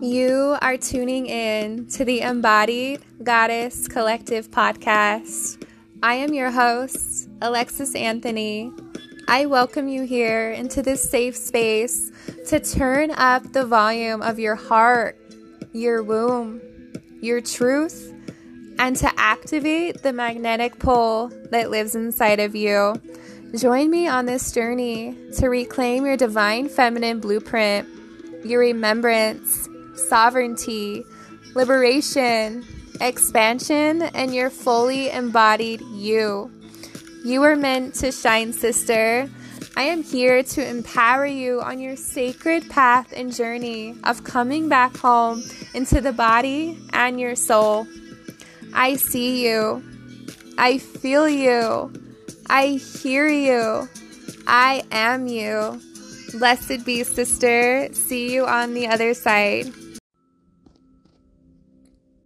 You are tuning in to the Embodied Goddess Collective podcast. I am your host, Alexis Anthony. I welcome you here into this safe space to turn up the volume of your heart, your womb, your truth, and to activate the magnetic pull that lives inside of you. Join me on this journey to reclaim your divine feminine blueprint, your remembrance sovereignty, liberation, expansion, and your fully embodied you. You are meant to shine, sister. I am here to empower you on your sacred path and journey of coming back home into the body and your soul. I see you. I feel you. I hear you. I am you. Blessed be, sister. See you on the other side.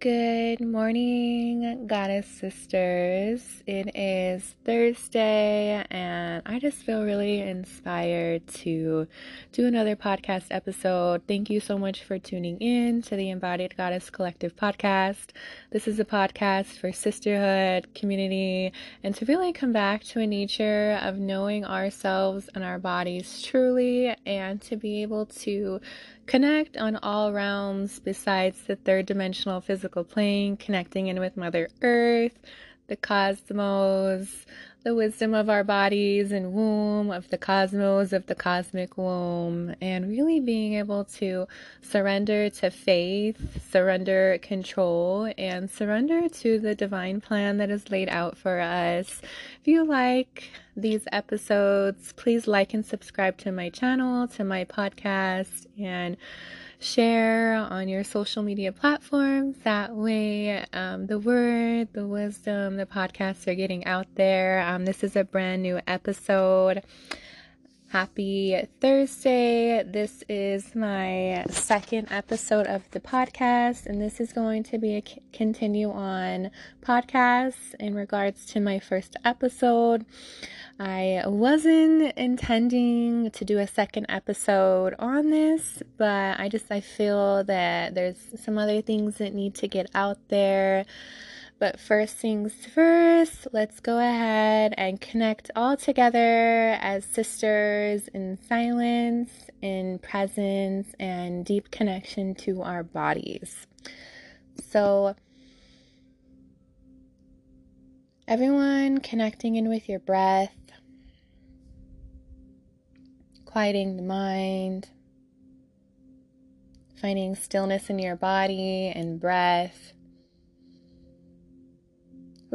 Good morning, Goddess Sisters. It is Thursday, and I just feel really inspired to do another podcast episode. Thank you so much for tuning in to the Embodied Goddess Collective podcast. This is a podcast for sisterhood, community, and to really come back to a nature of knowing ourselves and our bodies truly, and to be able to connect on all realms besides the third dimensional physical plane, connecting in with Mother Earth, the cosmos, the wisdom of our bodies and womb, of the cosmos, of the cosmic womb, and really being able to surrender to faith, surrender control, and surrender to the divine plan that is laid out for us. If you like these episodes, please like and subscribe to my channel, to my podcast, and share on your social media platforms. That way, um, the word, the wisdom, the podcasts are getting out there. Um, this is a brand new episode. Happy Thursday. This is my second episode of the podcast, and this is going to be a continue on podcast in regards to my first episode. I wasn't intending to do a second episode on this, but I just I feel that there's some other things that need to get out there. But first things first, let's go ahead and connect all together as sisters in silence, in presence, and deep connection to our bodies. So, everyone connecting in with your breath quieting the mind, finding stillness in your body and breath.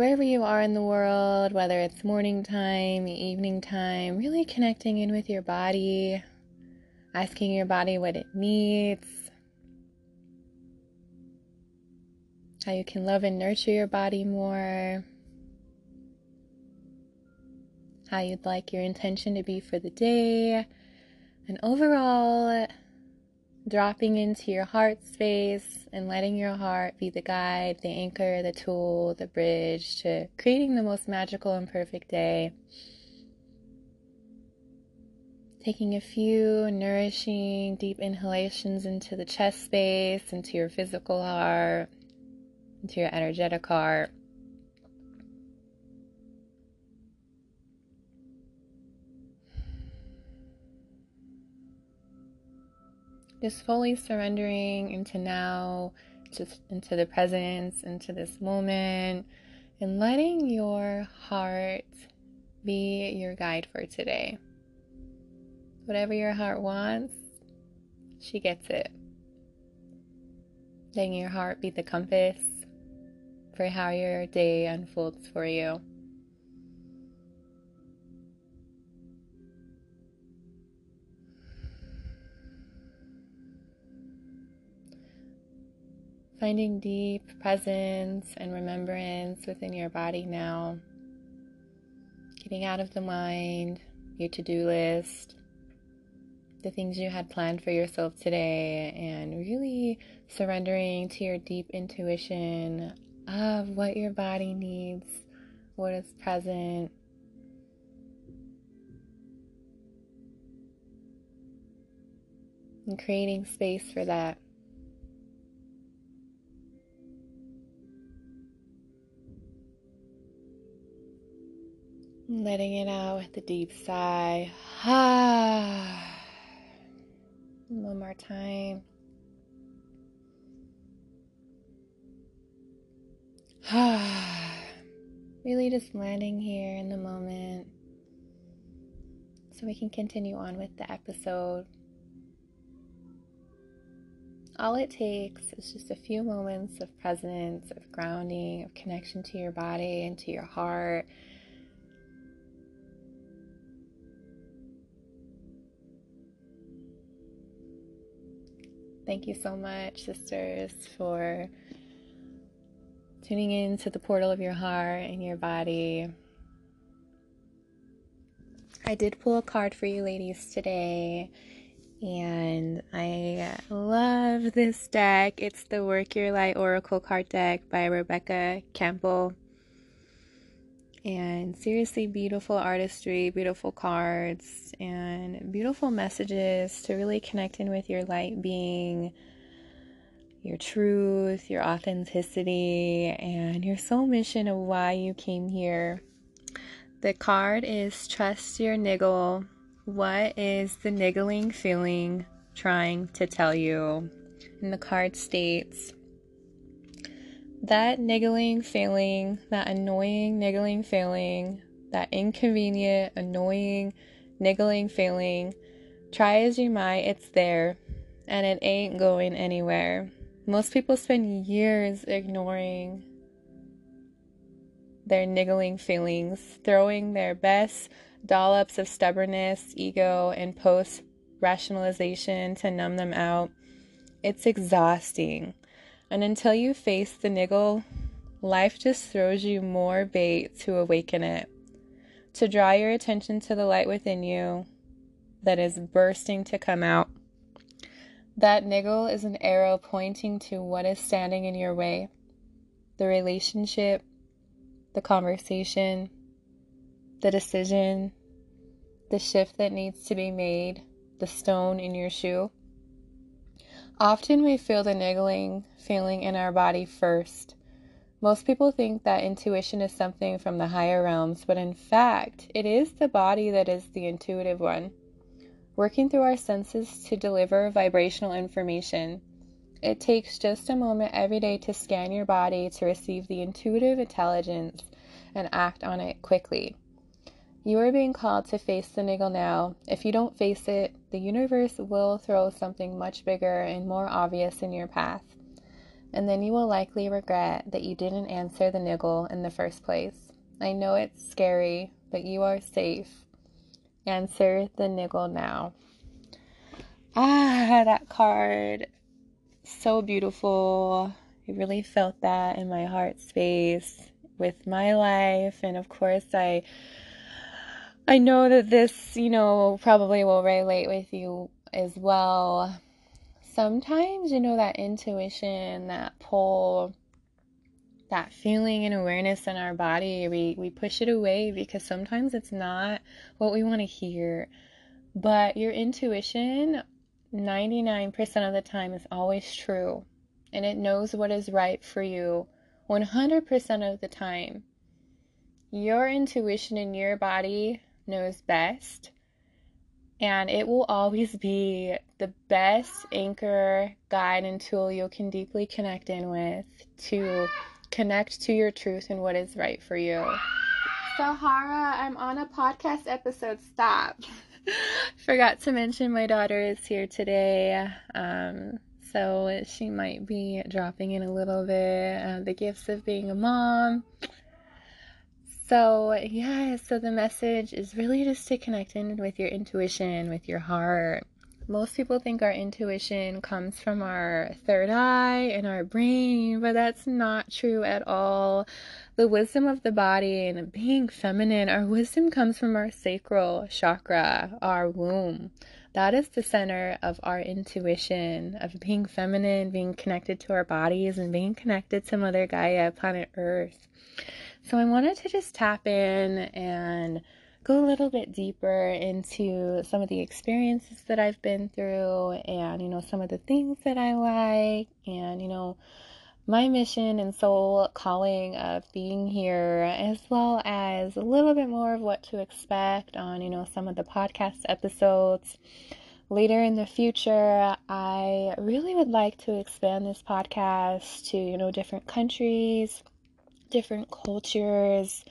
Wherever you are in the world, whether it's morning time, evening time, really connecting in with your body, asking your body what it needs, how you can love and nurture your body more, how you'd like your intention to be for the day and overall, dropping into your heart space and letting your heart be the guide, the anchor, the tool, the bridge to creating the most magical and perfect day. Taking a few nourishing deep inhalations into the chest space, into your physical heart, into your energetic heart. Just fully surrendering into now, just into the presence, into this moment, and letting your heart be your guide for today. Whatever your heart wants, she gets it. Letting your heart be the compass for how your day unfolds for you. Finding deep presence and remembrance within your body now. Getting out of the mind, your to do list, the things you had planned for yourself today, and really surrendering to your deep intuition of what your body needs, what is present. And creating space for that Letting it out with a deep sigh. Ha! One more time. Ha! Really just landing here in the moment so we can continue on with the episode. All it takes is just a few moments of presence, of grounding, of connection to your body and to your heart Thank you so much, sisters, for tuning in to the portal of your heart and your body. I did pull a card for you ladies today, and I love this deck. It's the Work Your Light Oracle card deck by Rebecca Campbell and seriously beautiful artistry, beautiful cards, and beautiful messages to really connect in with your light being, your truth, your authenticity, and your soul mission of why you came here. The card is Trust Your Niggle. What is the niggling feeling trying to tell you? And the card states, that niggling feeling, that annoying niggling feeling, that inconvenient, annoying, niggling feeling, try as you might, it's there and it ain't going anywhere. Most people spend years ignoring their niggling feelings, throwing their best dollops of stubbornness, ego, and post rationalization to numb them out. It's exhausting. And until you face the niggle, life just throws you more bait to awaken it, to draw your attention to the light within you that is bursting to come out. That niggle is an arrow pointing to what is standing in your way the relationship, the conversation, the decision, the shift that needs to be made, the stone in your shoe. Often we feel the niggling feeling in our body first. Most people think that intuition is something from the higher realms, but in fact, it is the body that is the intuitive one, working through our senses to deliver vibrational information. It takes just a moment every day to scan your body to receive the intuitive intelligence and act on it quickly. You are being called to face the niggle now. If you don't face it, the universe will throw something much bigger and more obvious in your path. And then you will likely regret that you didn't answer the niggle in the first place. I know it's scary, but you are safe. Answer the niggle now. Ah, that card. So beautiful. I really felt that in my heart space with my life. And of course, I I know that this, you know, probably will relate with you as well. Sometimes, you know, that intuition, that pull, that feeling and awareness in our body, we, we push it away because sometimes it's not what we want to hear. But your intuition, 99% of the time, is always true and it knows what is right for you 100% of the time. Your intuition in your body knows best. And it will always be the best anchor, guide, and tool you can deeply connect in with to connect to your truth and what is right for you. Sahara, I'm on a podcast episode. Stop. Forgot to mention my daughter is here today. Um, so she might be dropping in a little bit. Uh, the gifts of being a mom. So, yeah, so the message is really just to connect in with your intuition, with your heart. Most people think our intuition comes from our third eye and our brain, but that's not true at all. The wisdom of the body and being feminine, our wisdom comes from our sacral chakra, our womb. That is the center of our intuition, of being feminine, being connected to our bodies, and being connected to Mother Gaia, planet Earth. So I wanted to just tap in and go a little bit deeper into some of the experiences that I've been through and, you know, some of the things that I like and, you know, my mission and soul calling of being here, as well as a little bit more of what to expect on, you know, some of the podcast episodes. Later in the future, I really would like to expand this podcast to, you know, different countries, different cultures,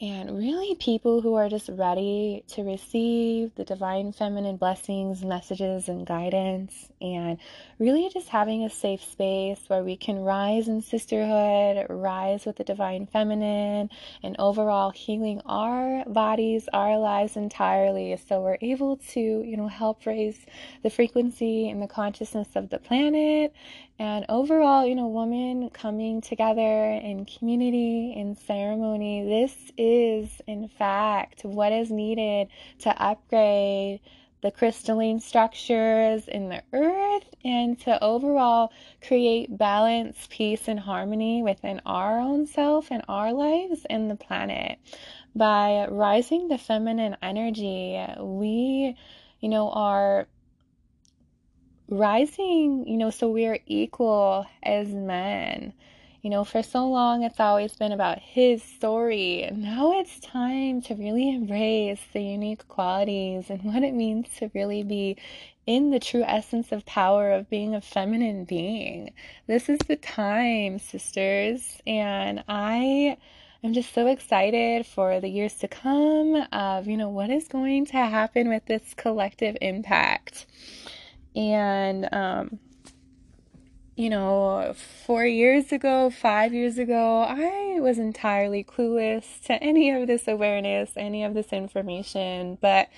and really people who are just ready to receive the divine feminine blessings, messages, and guidance, and really just having a safe space where we can rise in sisterhood, rise with the divine feminine, and overall healing our bodies, our lives entirely. So we're able to, you know, help raise the frequency and the consciousness of the planet and overall, you know, women coming together in community, in ceremony, this is, in fact, what is needed to upgrade the crystalline structures in the earth and to overall create balance, peace, and harmony within our own self and our lives and the planet. By rising the feminine energy, we, you know, are rising, you know, so we're equal as men. You know, for so long it's always been about his story. Now it's time to really embrace the unique qualities and what it means to really be in the true essence of power of being a feminine being. This is the time, sisters, and I am just so excited for the years to come of, you know, what is going to happen with this collective impact. And, um, you know, four years ago, five years ago, I was entirely clueless to any of this awareness, any of this information. But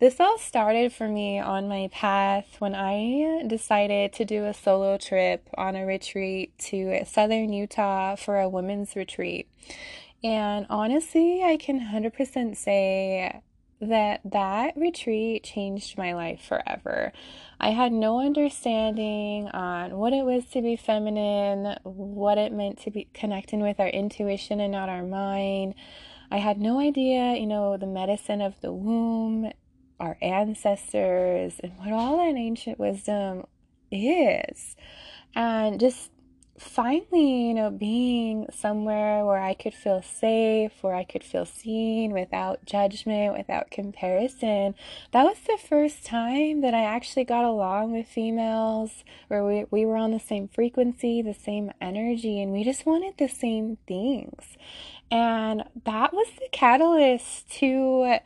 this all started for me on my path when I decided to do a solo trip on a retreat to southern Utah for a women's retreat. And honestly, I can 100% say that that retreat changed my life forever. I had no understanding on what it was to be feminine, what it meant to be connecting with our intuition and not our mind. I had no idea, you know, the medicine of the womb, our ancestors, and what all that ancient wisdom is. And just finally, you know, being somewhere where I could feel safe, where I could feel seen without judgment, without comparison, that was the first time that I actually got along with females, where we, we were on the same frequency, the same energy, and we just wanted the same things. And that was the catalyst to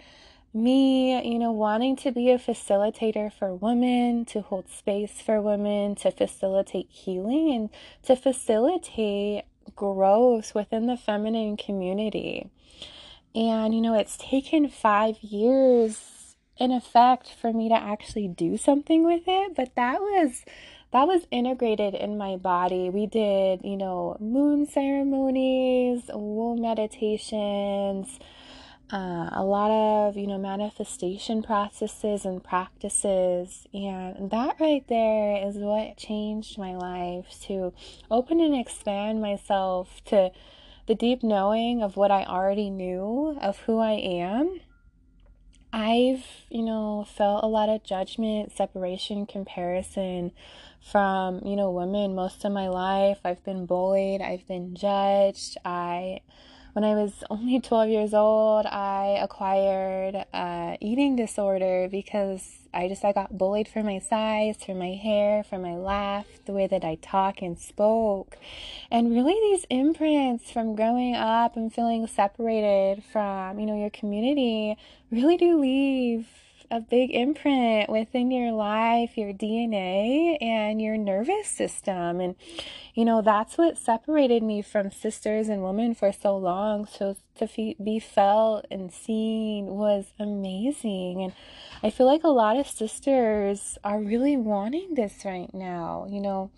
me, you know, wanting to be a facilitator for women, to hold space for women, to facilitate healing, and to facilitate growth within the feminine community. And, you know, it's taken five years in effect for me to actually do something with it, but that was that was integrated in my body. We did, you know, moon ceremonies, womb meditations, uh, a lot of you know manifestation processes and practices. And that right there is what changed my life to open and expand myself to the deep knowing of what i already knew of who i am. I've you know felt a lot of judgment separation comparison from you know women most of my life. I've been bullied. I've been judged. I when I was only 12 years old, I acquired a eating disorder because I just I got bullied for my size, for my hair, for my laugh, the way that I talk and spoke. And really these imprints from growing up and feeling separated from, you know, your community really do leave a big imprint within your life, your DNA, and your nervous system. And, you know, that's what separated me from sisters and women for so long. So to be felt and seen was amazing. And I feel like a lot of sisters are really wanting this right now, you know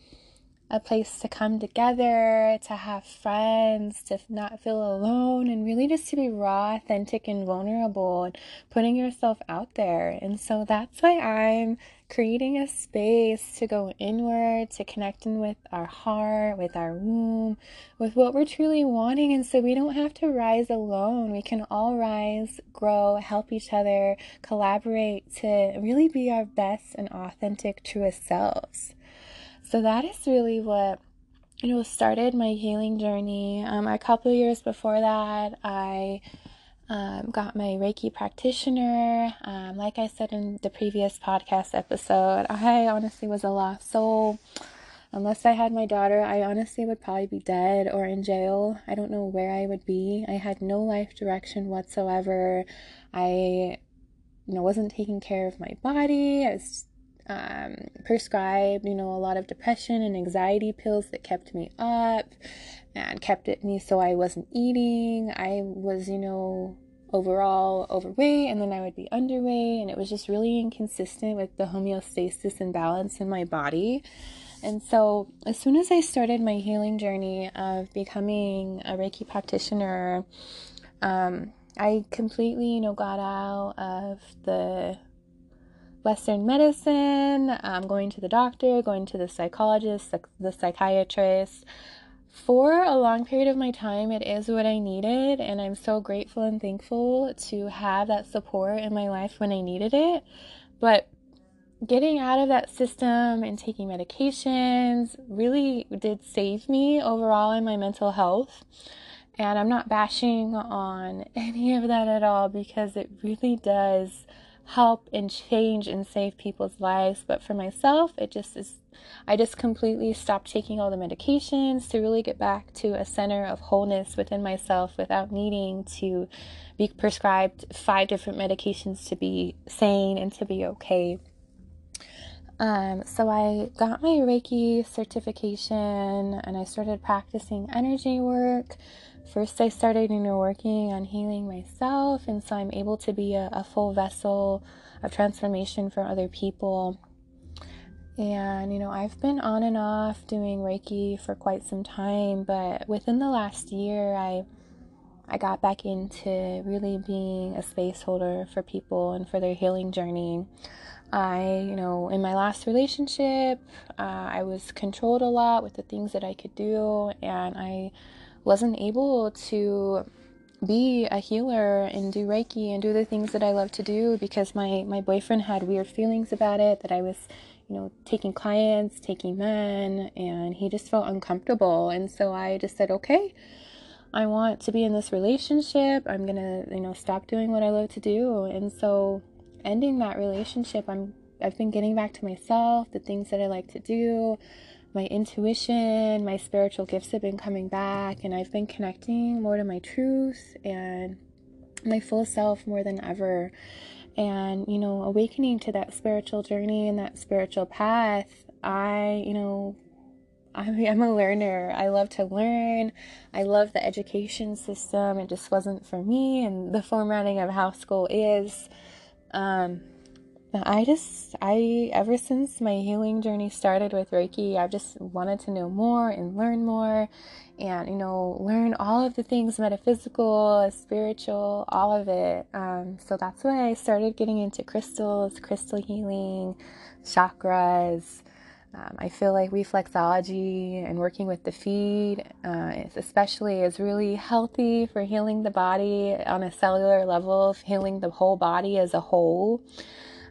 a place to come together, to have friends, to not feel alone, and really just to be raw, authentic, and vulnerable and putting yourself out there. And so that's why I'm creating a space to go inward, to connecting with our heart, with our womb, with what we're truly wanting. And so we don't have to rise alone. We can all rise, grow, help each other, collaborate to really be our best and authentic, truest selves. So that is really what you know, started my healing journey. Um, a couple of years before that, I um, got my Reiki practitioner. Um, like I said in the previous podcast episode, I honestly was a lost soul. Unless I had my daughter, I honestly would probably be dead or in jail. I don't know where I would be. I had no life direction whatsoever. I, you know, wasn't taking care of my body. I was um, prescribed, you know, a lot of depression and anxiety pills that kept me up and kept it me so I wasn't eating. I was, you know, overall overweight and then I would be underweight and it was just really inconsistent with the homeostasis and balance in my body. And so, as soon as I started my healing journey of becoming a Reiki practitioner, um, I completely, you know, got out of the Western medicine, um, going to the doctor, going to the psychologist, the, the psychiatrist. For a long period of my time, it is what I needed, and I'm so grateful and thankful to have that support in my life when I needed it. But getting out of that system and taking medications really did save me overall in my mental health. And I'm not bashing on any of that at all because it really does help and change and save people's lives. But for myself, it just is, I just completely stopped taking all the medications to really get back to a center of wholeness within myself without needing to be prescribed five different medications to be sane and to be okay. Um, so I got my Reiki certification and I started practicing energy work first I started, you know, working on healing myself, and so I'm able to be a, a full vessel of transformation for other people. And, you know, I've been on and off doing Reiki for quite some time, but within the last year, I I got back into really being a space holder for people and for their healing journey. I, you know, in my last relationship, uh, I was controlled a lot with the things that I could do, and I wasn't able to be a healer and do Reiki and do the things that I love to do because my, my boyfriend had weird feelings about it that I was, you know, taking clients, taking men, and he just felt uncomfortable. And so I just said, okay, I want to be in this relationship. I'm going to, you know, stop doing what I love to do. And so ending that relationship, I'm I've been getting back to myself, the things that I like to do my intuition, my spiritual gifts have been coming back, and I've been connecting more to my truth and my full self more than ever. And, you know, awakening to that spiritual journey and that spiritual path, I, you know, I'm a learner. I love to learn. I love the education system. It just wasn't for me, and the formatting of how school is. Um, I just, I, ever since my healing journey started with Reiki, I've just wanted to know more and learn more and, you know, learn all of the things metaphysical, spiritual, all of it. Um, so that's why I started getting into crystals, crystal healing, chakras. Um, I feel like reflexology and working with the feet, uh, especially, is really healthy for healing the body on a cellular level, healing the whole body as a whole.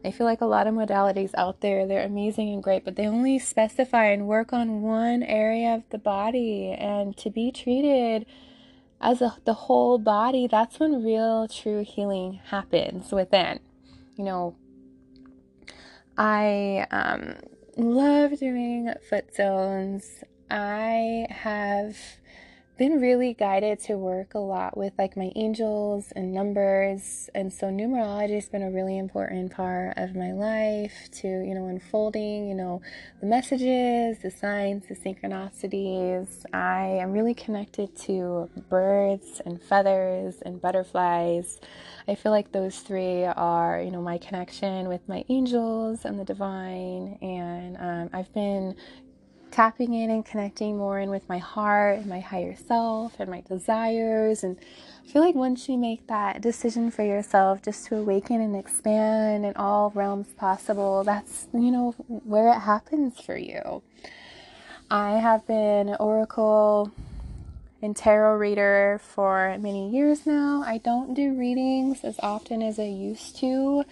I feel like a lot of modalities out there, they're amazing and great, but they only specify and work on one area of the body. And to be treated as a, the whole body, that's when real, true healing happens within. You know, I um, love doing foot zones. I have been really guided to work a lot with like my angels and numbers and so numerology has been a really important part of my life to you know unfolding you know the messages the signs the synchronicities. I am really connected to birds and feathers and butterflies. I feel like those three are you know my connection with my angels and the divine and um, i've been tapping in and connecting more in with my heart and my higher self and my desires. And I feel like once you make that decision for yourself just to awaken and expand in all realms possible, that's, you know, where it happens for you. I have been Oracle and tarot reader for many years now. I don't do readings as often as I used to,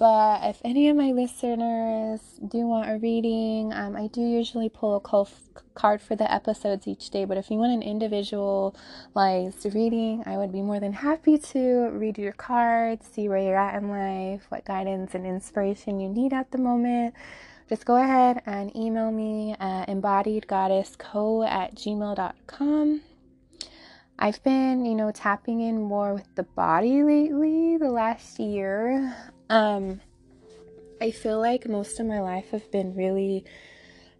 but if any of my listeners do want a reading, um, I do usually pull a card for the episodes each day. But if you want an individualized reading, I would be more than happy to read your cards, see where you're at in life, what guidance and inspiration you need at the moment. Just go ahead and email me at embodiedgoddessco at gmail.com. I've been, you know, tapping in more with the body lately the last year. Um, I feel like most of my life I've been really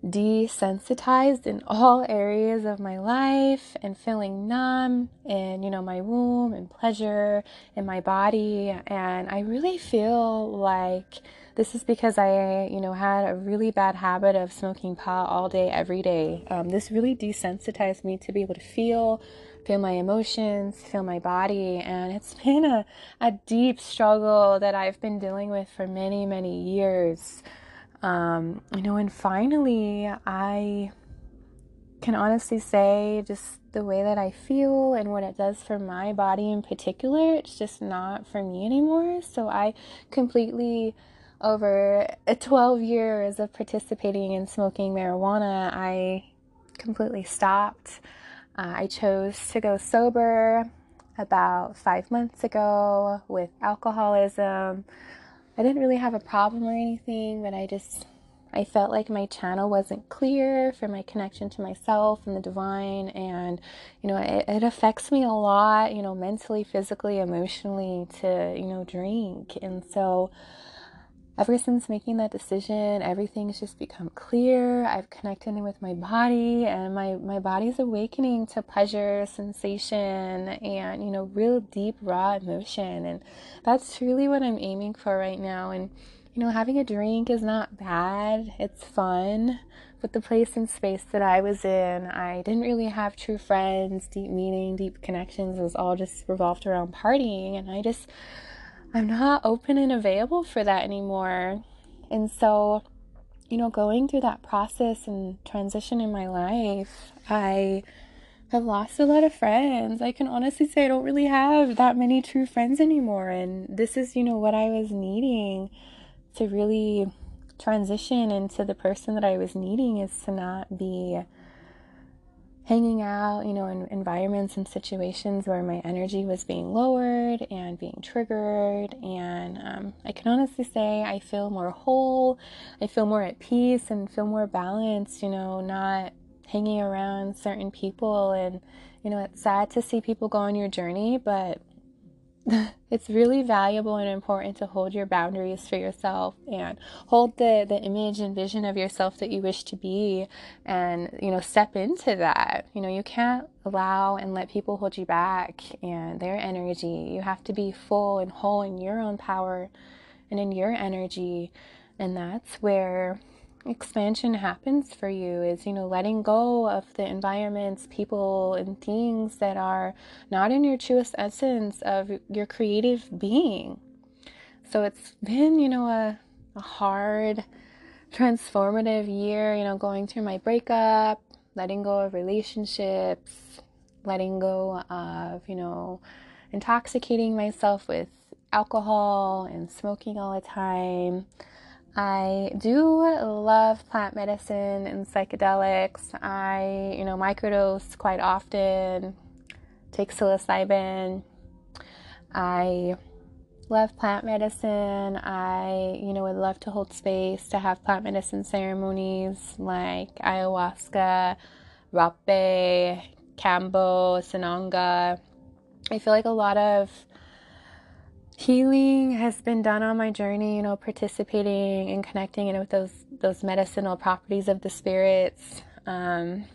desensitized in all areas of my life and feeling numb in, you know, my womb and pleasure in my body. And I really feel like this is because I, you know, had a really bad habit of smoking pot all day, every day. Um, this really desensitized me to be able to feel feel my emotions, feel my body. And it's been a, a deep struggle that I've been dealing with for many, many years. Um, you know, and finally, I can honestly say just the way that I feel and what it does for my body in particular, it's just not for me anymore. So I completely, over 12 years of participating in smoking marijuana, I completely stopped. Uh, I chose to go sober about five months ago with alcoholism. I didn't really have a problem or anything, but I just I felt like my channel wasn't clear for my connection to myself and the divine, and you know it, it affects me a lot, you know, mentally, physically, emotionally to you know drink, and so ever since making that decision, everything's just become clear. I've connected with my body and my, my body's awakening to pleasure, sensation, and, you know, real deep, raw emotion. And that's truly what I'm aiming for right now. And, you know, having a drink is not bad, it's fun. But the place and space that I was in, I didn't really have true friends, deep meaning, deep connections. It was all just revolved around partying. And I just, I'm not open and available for that anymore. And so, you know, going through that process and transition in my life, I have lost a lot of friends. I can honestly say I don't really have that many true friends anymore. And this is, you know, what I was needing to really transition into the person that I was needing is to not be hanging out, you know, in environments and situations where my energy was being lowered and being triggered. And um, I can honestly say I feel more whole, I feel more at peace, and feel more balanced, you know, not hanging around certain people. And, you know, it's sad to see people go on your journey, but it's really valuable and important to hold your boundaries for yourself and hold the, the image and vision of yourself that you wish to be and you know step into that. You know you can't allow and let people hold you back and their energy. You have to be full and whole in your own power and in your energy. And that's where expansion happens for you is you know letting go of the environments people and things that are not in your truest essence of your creative being. So it's been you know a, a hard transformative year you know going through my breakup letting go of relationships letting go of you know intoxicating myself with alcohol and smoking all the time I do love plant medicine and psychedelics. I, you know, microdose quite often, take psilocybin. I love plant medicine. I, you know, would love to hold space to have plant medicine ceremonies like ayahuasca, rapé, kambo, sananga. I feel like a lot of healing has been done on my journey, you know, participating and connecting in with those those medicinal properties of the spirits. Um,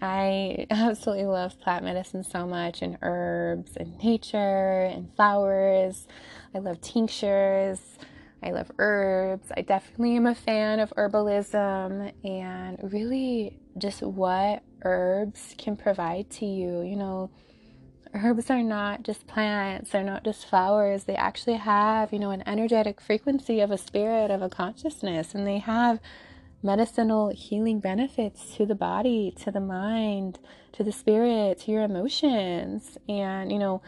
I absolutely love plant medicine so much and herbs and nature and flowers. I love tinctures. I love herbs. I definitely am a fan of herbalism and really just what herbs can provide to you. You know, herbs are not just plants, they're not just flowers. They actually have, you know, an energetic frequency of a spirit, of a consciousness, and they have medicinal healing benefits to the body, to the mind, to the spirit, to your emotions. And, you know,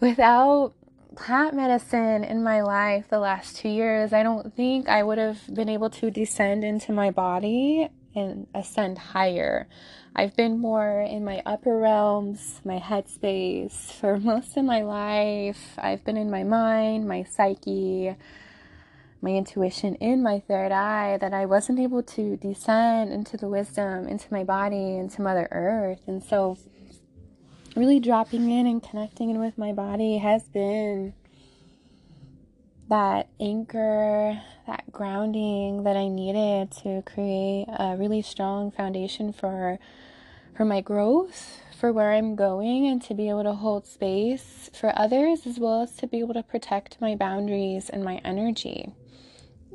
without plant medicine in my life the last two years, I don't think I would have been able to descend into my body and ascend higher. I've been more in my upper realms, my headspace for most of my life. I've been in my mind, my psyche, my intuition in my third eye that I wasn't able to descend into the wisdom, into my body, into Mother Earth. And so, really dropping in and connecting in with my body has been that anchor, that grounding that I needed to create a really strong foundation for for my growth, for where I'm going and to be able to hold space for others as well as to be able to protect my boundaries and my energy.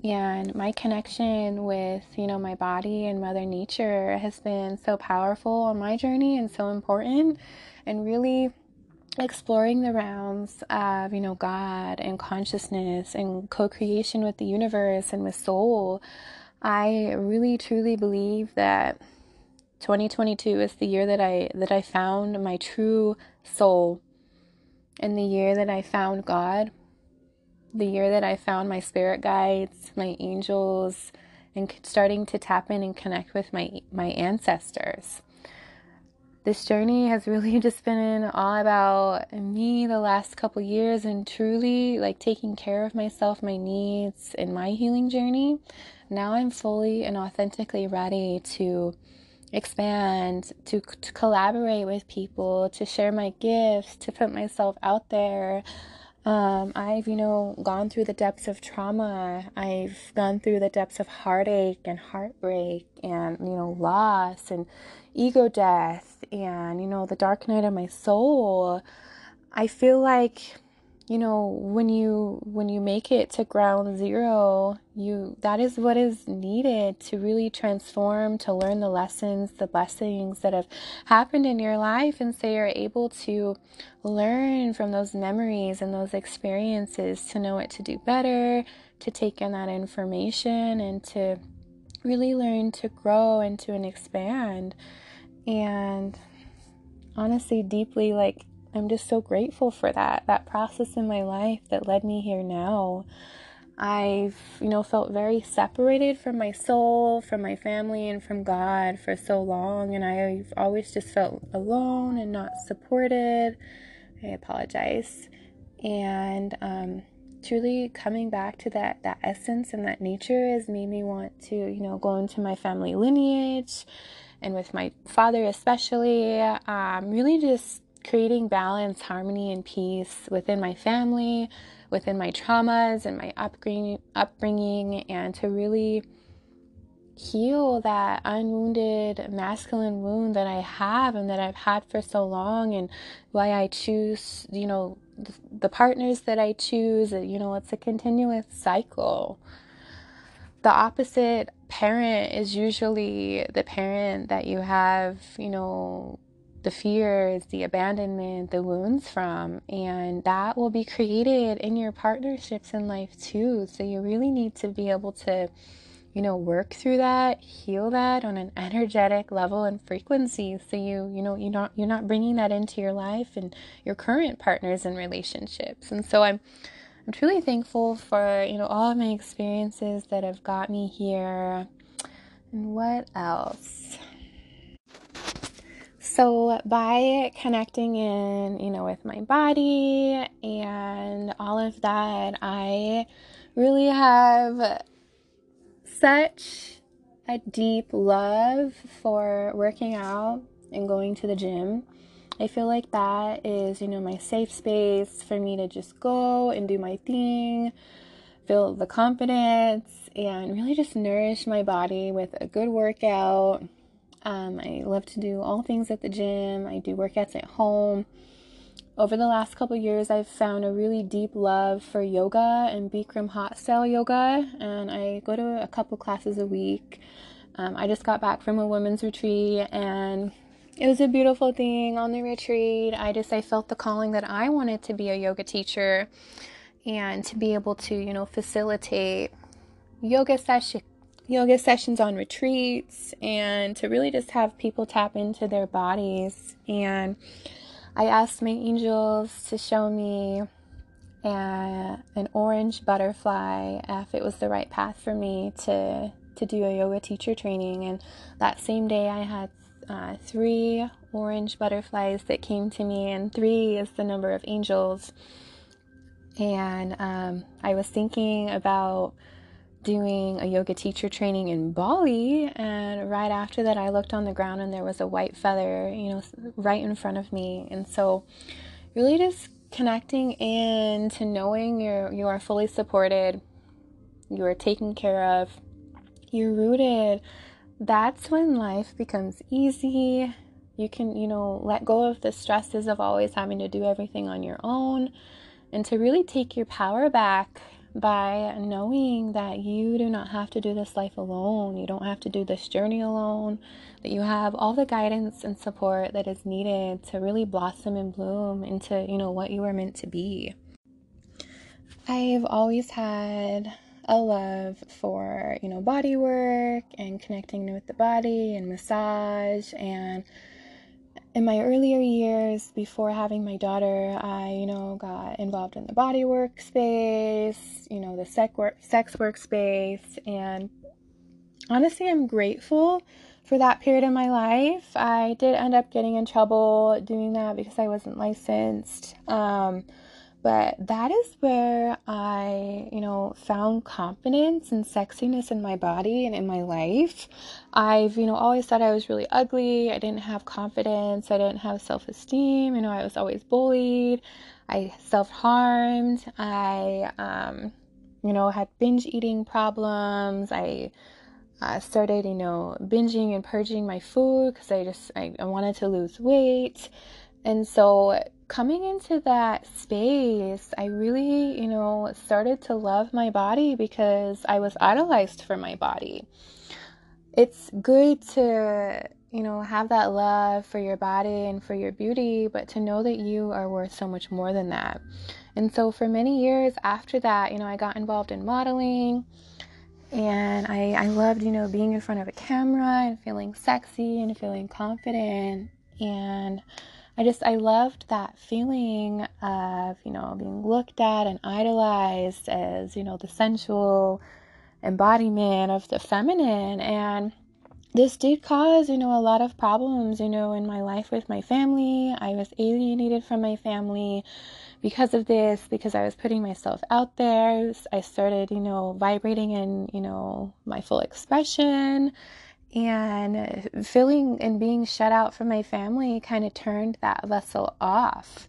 And my connection with, you know, my body and mother nature has been so powerful on my journey and so important and really exploring the realms of, you know, God and consciousness and co creation with the universe and with soul, I really truly believe that 2022 is the year that I that I found my true soul and the year that I found God, the year that I found my spirit guides, my angels, and starting to tap in and connect with my my ancestors this journey has really just been all about me the last couple years and truly like taking care of myself, my needs, and my healing journey. Now I'm fully and authentically ready to expand, to, to collaborate with people, to share my gifts, to put myself out there. Um, I've, you know, gone through the depths of trauma. I've gone through the depths of heartache and heartbreak and, you know, loss and ego death and, you know, the dark night of my soul. I feel like you know when you when you make it to ground zero you that is what is needed to really transform to learn the lessons the blessings that have happened in your life. And so you're able to learn from those memories and those experiences to know what to do better to take in that information and to really learn to grow and to expand. And honestly deeply like I'm just so grateful for that, that process in my life that led me here now. I've, you know, felt very separated from my soul, from my family, and from God for so long, and I've always just felt alone and not supported. I apologize. And um, truly coming back to that that essence and that nature has made me want to, you know, go into my family lineage and with my father especially. Um, really just creating balance, harmony, and peace within my family, within my traumas and my upbringing, upbringing and to really heal that unwounded masculine wound that I have and that I've had for so long, and why I choose, you know, the, the partners that I choose. You know, it's a continuous cycle. The opposite parent is usually the parent that you have, you know, the fears, the abandonment, the wounds from. And that will be created in your partnerships in life too. So you really need to be able to, you know, work through that, heal that on an energetic level and frequency. So you, you know, you're not you're not bringing that into your life and your current partners and relationships. And so I'm I'm truly thankful for, you know, all of my experiences that have got me here. And what else? So, by connecting in, you know, with my body and all of that, I really have such a deep love for working out and going to the gym. I feel like that is, you know, my safe space for me to just go and do my thing, feel the confidence, and really just nourish my body with a good workout um, I love to do all things at the gym. I do workouts at home. Over the last couple years, I've found a really deep love for yoga and Bikram hot style yoga, and I go to a couple classes a week. Um, I just got back from a women's retreat, and it was a beautiful thing on the retreat. I just I felt the calling that I wanted to be a yoga teacher and to be able to, you know, facilitate yoga session yoga sessions on retreats and to really just have people tap into their bodies. And I asked my angels to show me and an orange butterfly if it was the right path for me to to do a yoga teacher training and that same day I had uh, three orange butterflies that came to me and three is the number of angels and um, I was thinking about doing a yoga teacher training in Bali and right after that I looked on the ground and there was a white feather you know right in front of me and so really just connecting in to knowing you're you are fully supported, you are taken care of, you're rooted, that's when life becomes easy. You can, you know, let go of the stresses of always having to do everything on your own and to really take your power back by knowing that you do not have to do this life alone. You don't have to do this journey alone. That you have all the guidance and support that is needed to really blossom and bloom into, you know, what you were meant to be. I've always had a love for, you know, body work and connecting with the body and massage and in my earlier years before having my daughter, I, you know, got involved in the body work space, you know, the sex work, sex work space, and honestly, I'm grateful for that period of my life. I did end up getting in trouble doing that because I wasn't licensed. Um, but that is where I, you know, found confidence and sexiness in my body and in my life. I've, you know, always thought I was really ugly. I didn't have confidence. I didn't have self esteem. You know, I was always bullied. I self harmed. I, um, you know, had binge eating problems. I, uh, started, you know, binging and purging my food because I just I, I wanted to lose weight. And so coming into that space, I really, you know, started to love my body because I was idolized for my body. It's good to, you know, have that love for your body and for your beauty, but to know that you are worth so much more than that. And so for many years after that, you know, I got involved in modeling and I, I loved, you know, being in front of a camera and feeling sexy and feeling confident. And I just I loved that feeling of, you know, being looked at and idolized as, you know, the sensual embodiment of the feminine and this did cause, you know, a lot of problems, you know, in my life with my family. I was alienated from my family because of this, because I was putting myself out there. I started, you know, vibrating in, you know, my full expression and feeling and being shut out from my family kind of turned that vessel off.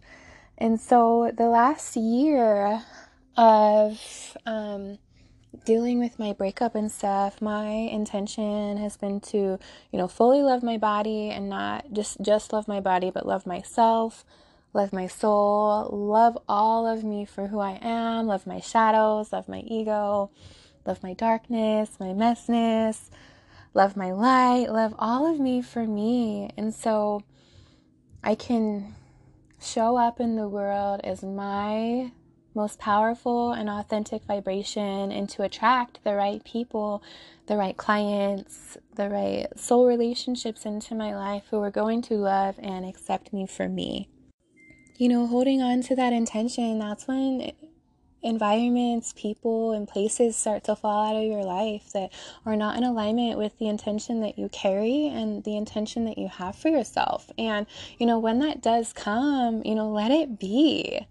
And so the last year of um, dealing with my breakup and stuff, my intention has been to, you know, fully love my body and not just just love my body, but love myself, love my soul, love all of me for who I am, love my shadows, love my ego, love my darkness, my messness love my light, love all of me for me. And so I can show up in the world as my most powerful and authentic vibration and to attract the right people, the right clients, the right soul relationships into my life who are going to love and accept me for me. You know, holding on to that intention, that's when environments, people, and places start to fall out of your life that are not in alignment with the intention that you carry and the intention that you have for yourself. And, you know, when that does come, you know, let it be.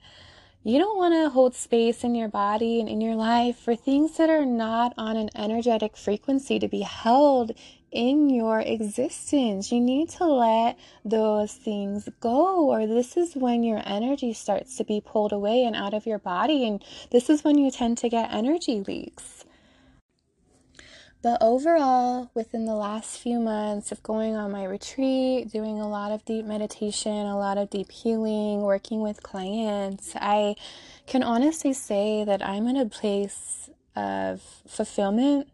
You don't want to hold space in your body and in your life for things that are not on an energetic frequency to be held in your existence. You need to let those things go, or this is when your energy starts to be pulled away and out of your body, and this is when you tend to get energy leaks. But overall, within the last few months of going on my retreat, doing a lot of deep meditation, a lot of deep healing, working with clients, I can honestly say that I'm in a place of fulfillment,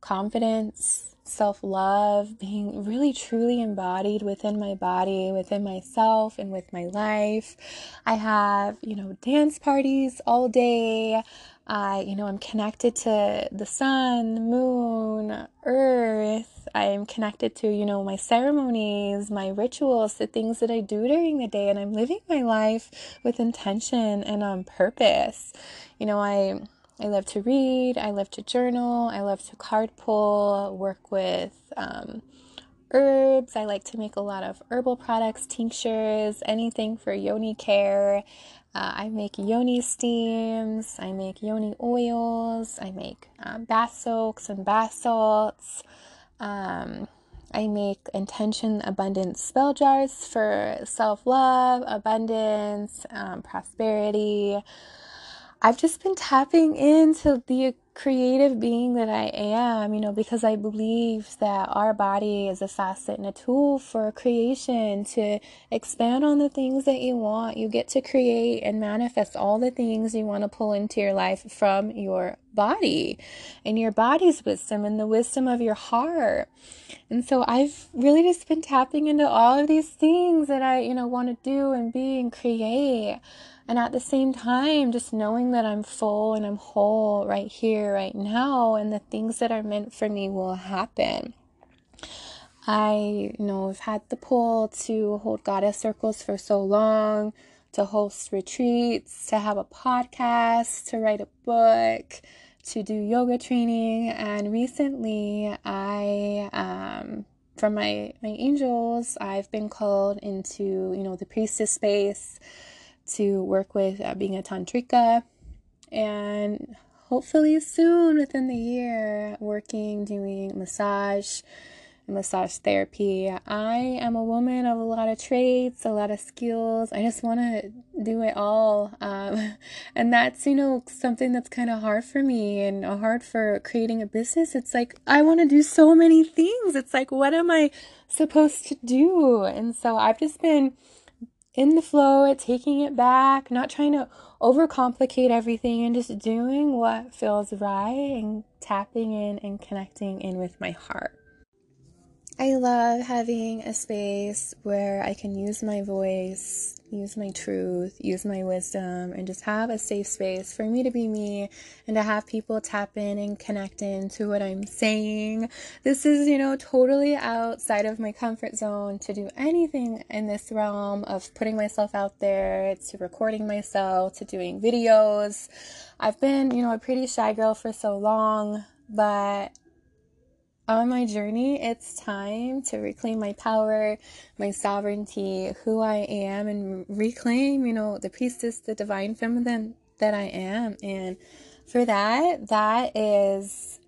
confidence, self love, being really truly embodied within my body, within myself, and with my life. I have, you know, dance parties all day. I, you know, I'm connected to the sun, the moon, earth. I'm connected to, you know, my ceremonies, my rituals, the things that I do during the day, and I'm living my life with intention and on purpose. You know, I I love to read, I love to journal, I love to card pull, work with um, herbs. I like to make a lot of herbal products, tinctures, anything for yoni care. Uh, I make yoni steams, I make yoni oils, I make um, bath soaks and bath salts. Um, I make intention abundance spell jars for self love, abundance, um, prosperity. I've just been tapping into the creative being that I am, you know, because I believe that our body is a facet and a tool for creation to expand on the things that you want. You get to create and manifest all the things you want to pull into your life from your body and your body's wisdom and the wisdom of your heart. And so I've really just been tapping into all of these things that I, you know, want to do and be and create. And at the same time, just knowing that I'm full and I'm whole right here, right now, and the things that are meant for me will happen. I, you know, I've had the pull to hold goddess circles for so long, to host retreats, to have a podcast, to write a book, to do yoga training. And recently, I, um, from my, my angels, I've been called into, you know, the priestess space to work with being a tantrika and hopefully soon within the year working doing massage massage therapy. I am a woman of a lot of traits a lot of skills. I just want to do it all um, and that's you know something that's kind of hard for me and hard for creating a business. It's like i want to do so many things. It's like what am i supposed to do? And so i've just been in the flow, taking it back, not trying to overcomplicate everything and just doing what feels right and tapping in and connecting in with my heart. I love having a space where I can use my voice, use my truth, use my wisdom, and just have a safe space for me to be me and to have people tap in and connect into what I'm saying. This is, you know, totally outside of my comfort zone to do anything in this realm of putting myself out there, to recording myself, to doing videos. I've been, you know, a pretty shy girl for so long, but on my journey, it's time to reclaim my power, my sovereignty, who I am, and reclaim, you know, the priestess, the divine feminine that I am. And for that, that is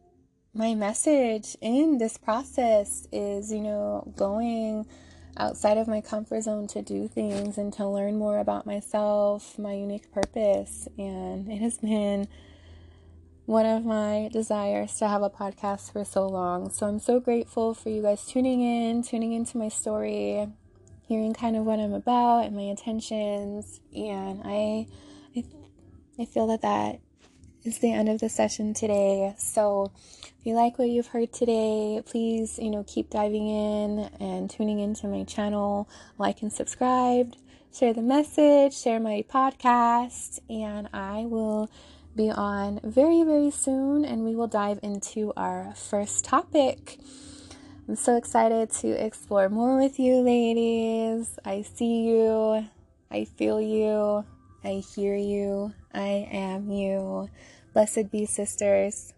my message in this process is, you know, going outside of my comfort zone to do things and to learn more about myself, my unique purpose. And it has been one of my desires to have a podcast for so long. So I'm so grateful for you guys tuning in, tuning into my story, hearing kind of what I'm about and my intentions. And I, I, I feel that that is the end of the session today. So if you like what you've heard today, please, you know, keep diving in and tuning into my channel, like and subscribe, share the message, share my podcast, and I will be on very, very soon, and we will dive into our first topic. I'm so excited to explore more with you, ladies. I see you, I feel you, I hear you, I am you. Blessed be, sisters.